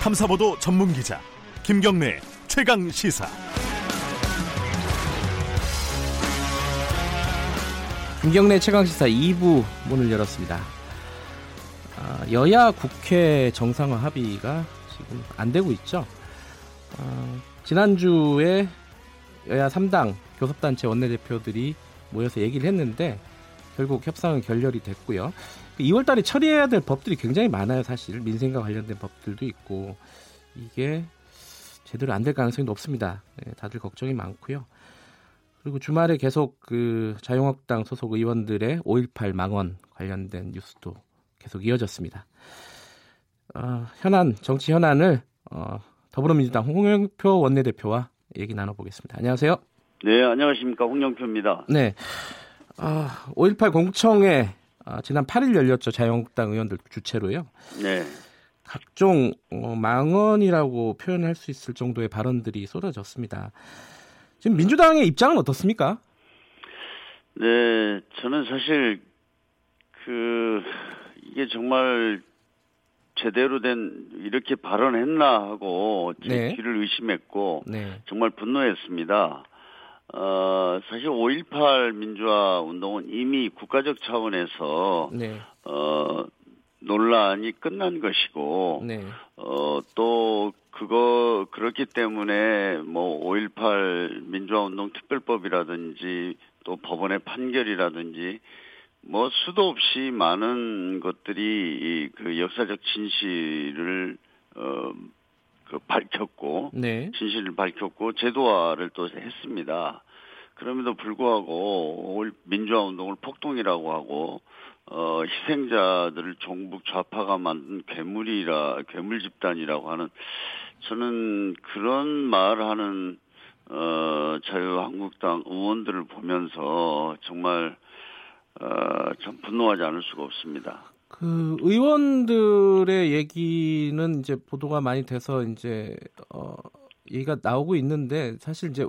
탐사보도 전문 기자 김경래 최강 시사. 김경래 최강 시사 2부 문을 열었습니다. 아, 여야 국회 정상화 합의가 지금 안 되고 있죠. 아, 지난주에 여야 3당 교섭단체 원내대표들이 모여서 얘기를 했는데 결국 협상은 결렬이 됐고요. 2월 달에 처리해야 될 법들이 굉장히 많아요, 사실. 민생과 관련된 법들도 있고 이게 제대로 안 될 가능성이 높습니다. 네, 다들 걱정이 많고요. 그리고 주말에 계속 그 자유한국당 소속 의원들의 5.18 망언 관련된 뉴스도 계속 이어졌습니다. 어, 현안 정치 현안을 어, 더불어민주당 홍영표 원내대표와 얘기 나눠보겠습니다. 안녕하세요. 네, 안녕하십니까 홍영표입니다. 네, 아, 5.18 공청회 아, 지난 8일 열렸죠 자유한국당 의원들 주최로요. 네. 각종 어, 망언이라고 표현할 수 있을 정도의 발언들이 쏟아졌습니다. 지금 민주당의 입장은 어떻습니까? 네, 저는 사실 그 이게 정말 제대로 된 이렇게 발언했나 하고 제 네. 귀를 의심했고 네. 정말 분노했습니다. 어, 사실 5.18 민주화 운동은 이미 국가적 차원에서 네. 어, 논란이 끝난 것이고 네. 어, 또, 그거, 그렇기 때문에, 뭐, 5.18 민주화운동 특별법이라든지, 또 법원의 판결이라든지, 뭐, 수도 없이 많은 것들이, 이그 역사적 진실을, 어, 그 밝혔고, 네. 진실을 밝혔고, 제도화를 또 했습니다. 그럼에도 불구하고, 5.18 민주화 운동을 폭동이라고 하고, 어, 희생자들을 종북 좌파가 만든 괴물이라, 괴물 집단이라고 하는, 저는 그런 말을 하는, 어, 자유한국당 의원들을 보면서 정말, 어, 참 분노하지 않을 수가 없습니다. 그 의원들의 얘기는 이제 보도가 많이 돼서 이제 어 얘기가 나오고 있는데 사실 이제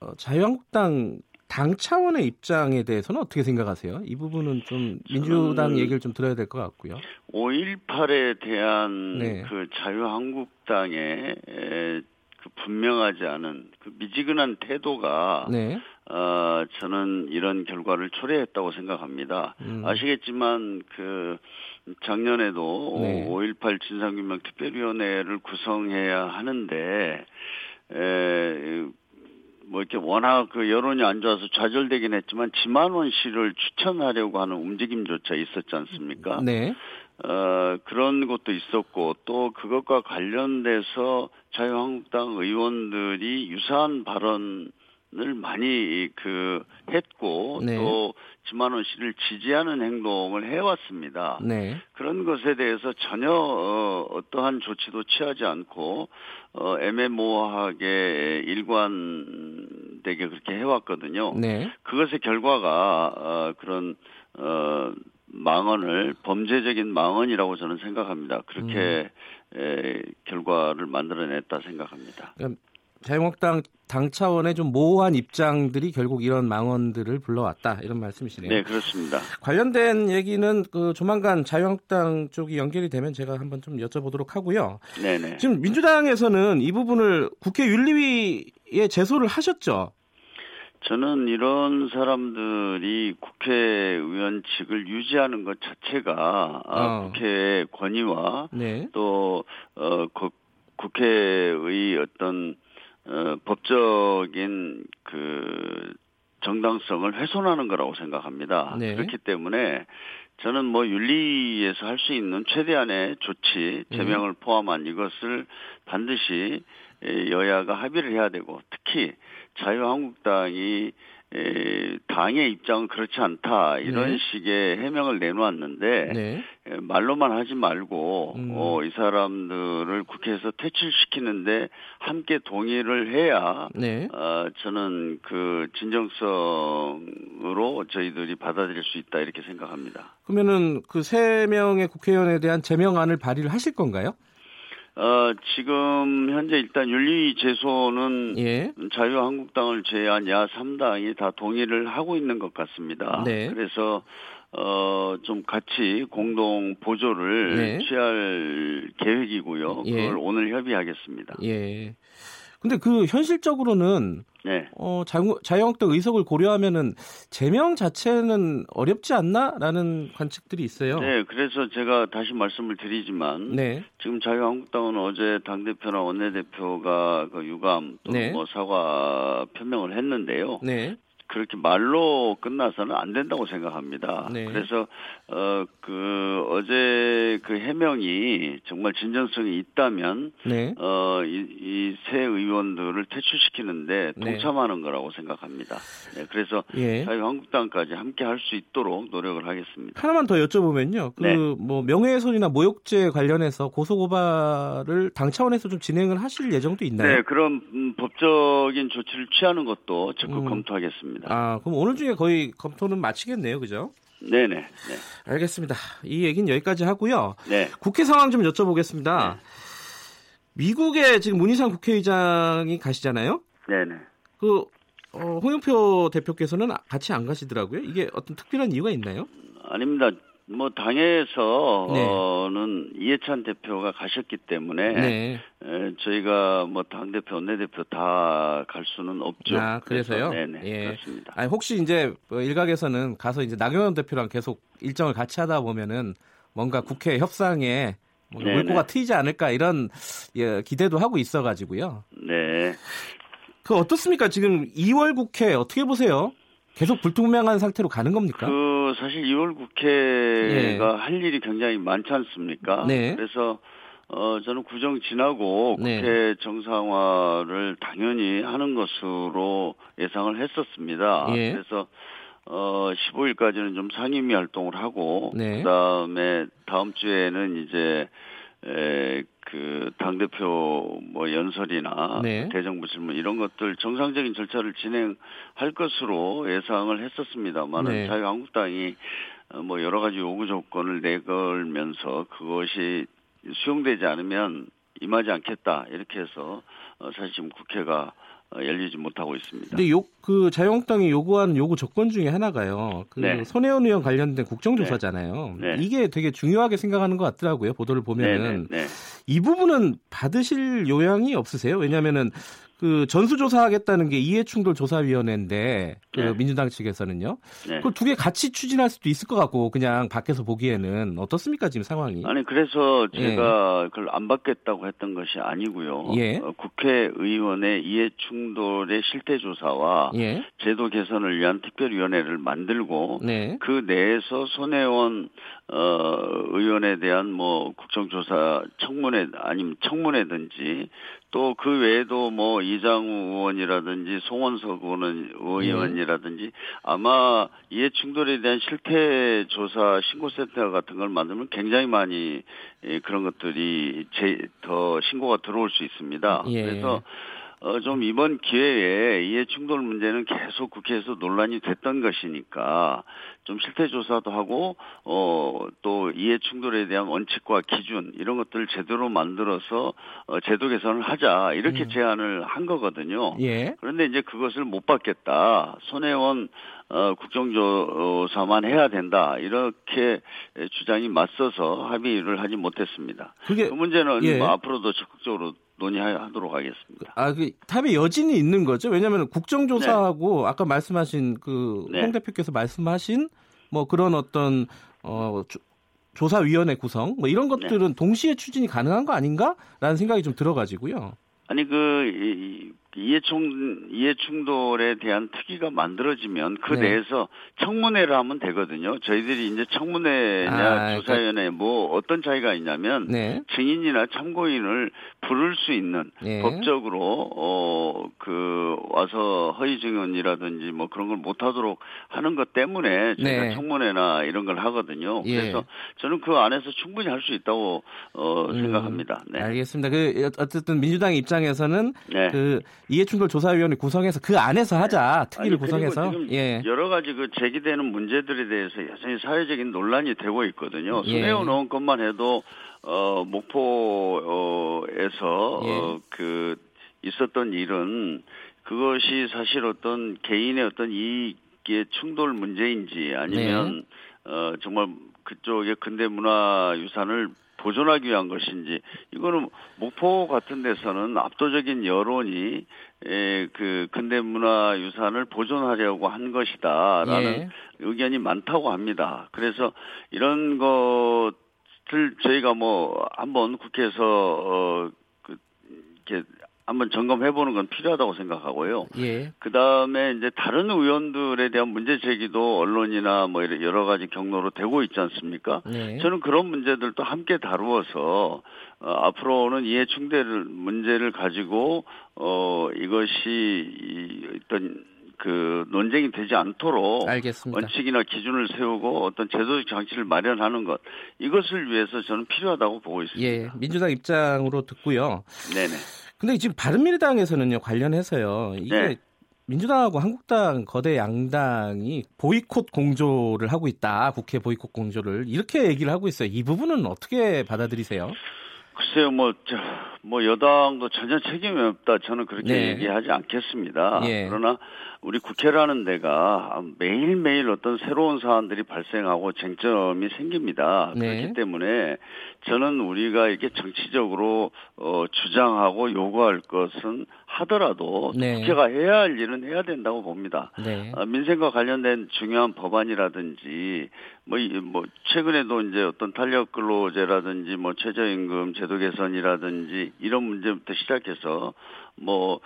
어, 자유한국당 당 차원의 입장에 대해서는 어떻게 생각하세요? 이 부분은 좀 민주당 얘기를 좀 들어야 될 것 같고요. 5.18에 대한 네. 그 자유한국당의 에, 그 분명하지 않은 그 미지근한 태도가 네. 어, 저는 이런 결과를 초래했다고 생각합니다. 음. 아시겠지만 그 작년에도 네. 5.18 진상규명 특별위원회를 구성해야 하는데 에, 뭐 이렇게 워낙 그 여론이 안 좋아서 좌절되긴 했지만 지만원 씨를 추천하려고 하는 움직임조차 있었지 않습니까? 네. 어, 그런 것도 있었고, 또 그것과 관련돼서 자유한국당 의원들이 유사한 발언을 많이 그 했고, 네. 또 지만원 씨를 지지하는 행동을 해왔습니다. 네. 그런 것에 대해서 전혀 어, 어떠한 조치도 취하지 않고 어, 애매모호하게 일관되게 그렇게 해왔거든요. 네. 그것의 결과가 어, 그런 어, 망언을 범죄적인 망언이라고 저는 생각합니다. 그렇게 에, 결과를 만들어냈다 생각합니다. 자유한국당 당 차원의 좀 모호한 입장들이 결국 이런 망언들을 불러왔다 이런 말씀이시네요. 네, 그렇습니다. 관련된 얘기는 그 조만간 자유한국당 쪽이 연결이 되면 제가 한번 좀 여쭤보도록 하고요. 네네. 지금 민주당에서는 이 부분을 국회 윤리위에 제소를 하셨죠. 저는 이런 사람들이 국회의원직을 유지하는 것 자체가 아, 어. 국회의 권위와 네. 또 어, 국- 국회의 어떤 어, 법적인 그 정당성을 훼손하는 거라고 생각합니다. 네. 그렇기 때문에 저는 뭐 윤리에서 할 수 있는 최대한의 조치, 음. 제명을 포함한 이것을 반드시 에, 여야가 합의를 해야 되고 특히 자유한국당이 에, 당의 입장은 그렇지 않다 이런 네. 식의 해명을 내놓았는데 네. 에, 말로만 하지 말고 음. 어, 이 사람들을 국회에서 퇴출시키는데 함께 동의를 해야 네. 어, 저는 그 진정성으로 저희들이 받아들일 수 있다 이렇게 생각합니다. 그러면은 그 세 명의 국회의원에 대한 제명안을 발의를 하실 건가요? 어, 지금 현재 일단 윤리 제소는 예. 자유한국당을 제외한 야 3당이 다 동의를 하고 있는 것 같습니다. 네. 그래서 어, 좀 같이 공동 보조를 네. 취할 계획이고요. 예. 그걸 오늘 협의하겠습니다. 예. 근데 그 현실적으로는 네. 어, 자유, 자유한국당 의석을 고려하면은 제명 자체는 어렵지 않나라는 관측들이 있어요. 네, 그래서 제가 다시 말씀을 드리지만 네. 지금 자유한국당은 어제 당 대표나 원내 대표가 그 유감 또 네. 뭐 사과 표명을 했는데요. 네. 그렇게 말로 끝나서는 안 된다고 생각합니다. 네. 그래서 어 그 어제 그 해명이 정말 진정성이 있다면 네. 어이 새 의원들을 퇴출시키는데 네. 동참하는 거라고 생각합니다. 네, 그래서 예. 자유한국당까지 함께 할 수 있도록 노력을 하겠습니다. 하나만 더 여쭤보면요. 그 네. 뭐 명예훼손이나 모욕죄 관련해서 고소 고발을 당 차원에서 좀 진행을 하실 예정도 있나요? 네, 그런 음, 법적인 조치를 취하는 것도 적극 음. 검토하겠습니다. 아, 그럼 오늘 중에 거의 검토는 마치겠네요. 그죠? 네네. 네. 알겠습니다. 이 얘기는 여기까지 하고요. 네. 국회 상황 좀 여쭤보겠습니다. 미국에 지금 문희상 국회의장이 가시잖아요. 네네. 그 어, 홍영표 대표께서는 같이 안 가시더라고요. 이게 어떤 특별한 이유가 있나요? 아닙니다. 뭐 당에서는 네. 이해찬 대표가 가셨기 때문에 네. 에, 저희가 뭐 당 대표, 원내 대표 다 갈 수는 없죠. 아, 그래서요? 네네. 예. 그렇습니다. 아니 혹시 이제 뭐 일각에서는 가서 이제 나경원 대표랑 계속 일정을 같이 하다 보면은 뭔가 국회 협상에. 물꼬가 트이지 않을까 이런 예, 기대도 하고 있어가지고요. 네. 그 어떻습니까? 지금 2월 국회 어떻게 보세요? 계속 불투명한 상태로 가는 겁니까? 그 사실 2월 국회가 할 일이 굉장히 많지 않습니까? 네. 그래서 어 저는 구정 지나고 네. 국회 정상화를 당연히 하는 것으로 예상을 했었습니다. 예. 그래서 어 15일까지는 좀 상임위 활동을 하고 네. 그다음에 다음 주에는 이제 에그 당 대표 뭐 연설이나 네. 대정부 질문 이런 것들 정상적인 절차를 진행할 것으로 예상을 했었습니다만은 네. 자유한국당이 어, 뭐 여러 가지 요구 조건을 내걸면서 그것이 수용되지 않으면 임하지 않겠다 이렇게 해서 어, 사실 지금 국회가 어, 열리지 못하고 있습니다. 근데 요, 그 자유한국당이 요구하는 요구 조건 중에 하나가요. 그 네. 손혜원 의원 관련된 국정조사잖아요. 네. 이게 되게 중요하게 생각하는 것 같더라고요. 보도를 보면은. 네, 네, 네. 이 부분은 받으실 요양이 없으세요? 왜냐하면은 그 전수조사하겠다는 게 이해충돌 조사위원회인데 그 네. 민주당 측에서는요. 네. 그두개 같이 추진할 수도 있을 것 같고 그냥 밖에서 보기에는 어떻습니까 지금 상황이? 아니 그래서 제가 그걸 안 받겠다고 했던 것이 아니고요. 예. 어, 국회의원의 이해 충돌의 실태 조사와 예. 제도 개선을 위한 특별위원회를 만들고 네. 그 내에서 손혜원 어 의원에 대한 뭐 국정조사 청문회 아니면 청문회든지 또 그 외에도 뭐 이장우 의원이라든지 송원석 의원 의원이라든지 아마 이해 충돌에 대한 실태 조사 신고센터 같은 걸 만들면 굉장히 많이 예, 그런 것들이 제, 더 신고가 들어올 수 있습니다. 예. 그래서 어, 좀 이번 기회에 이해 충돌 문제는 계속 국회에서 논란이 됐던 것이니까 좀 실태 조사도 하고 어, 또 이해 충돌에 대한 원칙과 기준 이런 것들을 제대로 만들어서 어, 제도 개선을 하자 이렇게 음. 제안을 한 거거든요. 예. 그런데 이제 그것을 못 받겠다. 손혜원 어, 국정조사만 해야 된다. 이렇게 주장이 맞서서 합의를 하지 못했습니다. 그게 그 문제는 예. 뭐 앞으로도 적극적으로 논의하도록 하겠습니다. 아, 그 탑의 여진이 있는 거죠. 왜냐하면 국정조사하고 아까 말씀하신 그 네. 홍 대표께서 말씀하신 뭐 그런 어떤 어 조, 조사위원회 구성 뭐 이런 것들은 동시에 추진이 가능한 거 아닌가라는 생각이 좀 들어가지고요. 아니 그 이- 이해충 이해충돌에 대한 특위가 만들어지면 그 네. 내에서 청문회를 하면 되거든요. 저희들이 이제 청문회냐 아, 조사위원회 뭐 어떤 차이가 있냐면 네. 증인이나 참고인을 부를 수 있는 네. 법적으로 어그 와서 허위 증언이라든지 뭐 그런 걸 못하도록 하는 것 때문에 저희가 네. 청문회나 이런 걸 하거든요. 예. 그래서 저는 그 안에서 충분히 할 수 있다고 어 음, 생각합니다. 네. 알겠습니다. 그 어쨌든 민주당 입장에서는 네. 그 이해충돌 조사위원회 구성해서 그 안에서 하자 특위를 아니, 구성해서 예. 여러 가지 그 제기되는 문제들에 대해서 여전히 사회적인 논란이 되고 있거든요. 예. 손혜원 의원 것만 해도 어 목포에서 예. 어, 그 있었던 일은 그것이 사실 어떤 개인의 어떤 이익의 충돌 문제인지 아니면 네. 어, 정말 그쪽의 근대 문화 유산을 보존하기 위한 것인지 이거는 목포 같은 데서는 압도적인 여론이 에, 그 근대 문화 유산을 보존하려고 한 것이다라는 예. 의견이 많다고 합니다. 그래서 이런 것을 저희가 뭐 한번 국회에서 어, 그 이렇게 한번 점검해 보는 건 필요하다고 생각하고요. 예. 그 다음에 이제 다른 의원들에 대한 문제 제기도 언론이나 뭐 여러 가지 경로로 되고 있지 않습니까? 네. 저는 그런 문제들도 함께 다루어서 어, 앞으로는 이해 충돌을 문제를 가지고 어 이것이 이 어떤 그 논쟁이 되지 않도록 알겠습니다. 원칙이나 기준을 세우고 어떤 제도적 장치를 마련하는 것 이것을 위해서 저는 필요하다고 보고 있습니다. 예. 민주당 입장으로 듣고요. 네네. 근데 지금 바른미래당에서는요 관련해서요 이게 네. 민주당하고 한국당 거대 양당이 보이콧 공조를 하고 있다 국회 보이콧 공조를 이렇게 얘기를 하고 있어요 이 부분은 어떻게 받아들이세요? 글쎄요, 뭐, 저, 뭐, 여당도 전혀 책임이 없다. 저는 그렇게 네. 얘기하지 않겠습니다. 예. 그러나 우리 국회라는 데가 매일매일 어떤 새로운 사안들이 발생하고 쟁점이 생깁니다. 네. 그렇기 때문에 저는 우리가 이렇게 정치적으로 어, 주장하고 요구할 것은 하더라도 네. 국회가 해야 할 일은 해야 된다고 봅니다. 네. 어, 민생과 관련된 중요한 법안이라든지 뭐, 이- 뭐 최근에도 이제 어떤 탄력 근로제라든지 뭐 최저임금 제도 개선이라든지 이런 문제부터 시작해서 뭐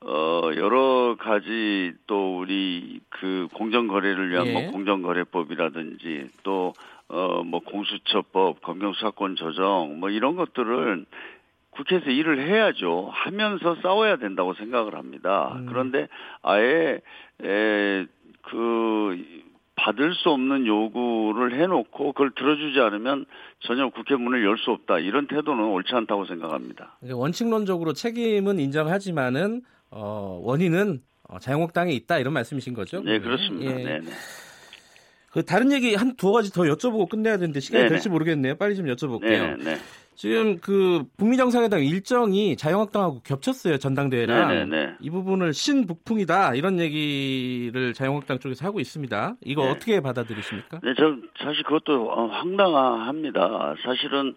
어, 여러 가지 또 우리 그 공정거래를 위한 예. 뭐 공정거래법이라든지 또 어, 뭐 공수처법, 검경수사권 조정 뭐 이런 것들을 국회에서 일을 해야죠. 하면서 싸워야 된다고 생각을 합니다. 음. 그런데 아예 에, 그 받을 수 없는 요구를 해놓고 그걸 들어주지 않으면 전혀 국회 문을 열 수 없다. 이런 태도는 옳지 않다고 생각합니다. 원칙론적으로 책임은 인정하지만은 어, 원인은 어, 자유한국당에 있다 이런 말씀이신 거죠? 네, 그렇습니다. 예. 그 다른 얘기 한두 가지 더 여쭤보고 끝내야 되는데 시간이 네네. 될지 모르겠네요. 빨리 좀 여쭤볼게요. 네, 네. 지금 그 북미 정상회담 일정이 자유한국당하고 겹쳤어요 전당대회랑 네, 네, 네. 이 부분을 신북풍이다 이런 얘기를 자유한국당 쪽에서 하고 있습니다. 이거 네. 어떻게 받아들이십니까? 네, 저 사실 그것도 어, 황당합니다. 사실은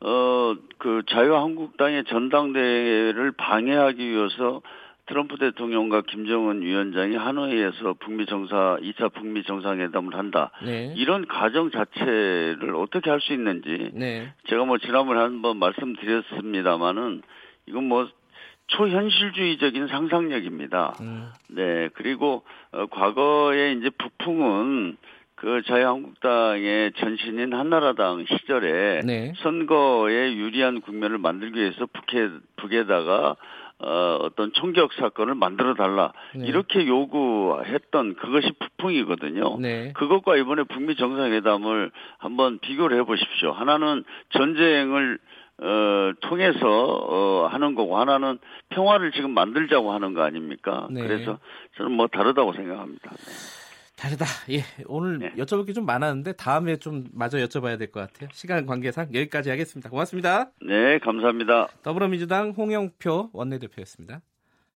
어 그 자유한국당의 전당대회를 방해하기 위해서 트럼프 대통령과 김정은 위원장이 하노이에서 북미 정사 2차 북미 정상회담을 한다. 네, 이런 가정 자체를 어떻게 할 수 있는지 네, 제가 뭐 지난번에 한번 말씀드렸습니다마는 이건 뭐 초현실주의적인 상상력입니다. 음, 네, 그리고 어, 과거에 이제 북풍은 그 자유한국당의 전신인 한나라당 시절에 네, 선거에 유리한 국면을 만들기 위해서 북에 북에다가 어, 어떤 총격 사건을 만들어 달라 네. 이렇게 요구했던 그것이 북풍이거든요. 네, 그것과 이번에 북미 정상회담을 한번 비교를 해보십시오. 하나는 전쟁을 어, 통해서 어, 하는 거고 하나는 평화를 지금 만들자고 하는 거 아닙니까? 네. 그래서 저는 뭐 다르다고 생각합니다. 다르다. 예, 오늘 네. 여쭤볼 게 좀 많았는데 다음에 좀 마저 여쭤봐야 될 것 같아요. 시간 관계상 여기까지 하겠습니다. 고맙습니다. 네, 감사합니다. 더불어민주당 홍영표 원내대표였습니다.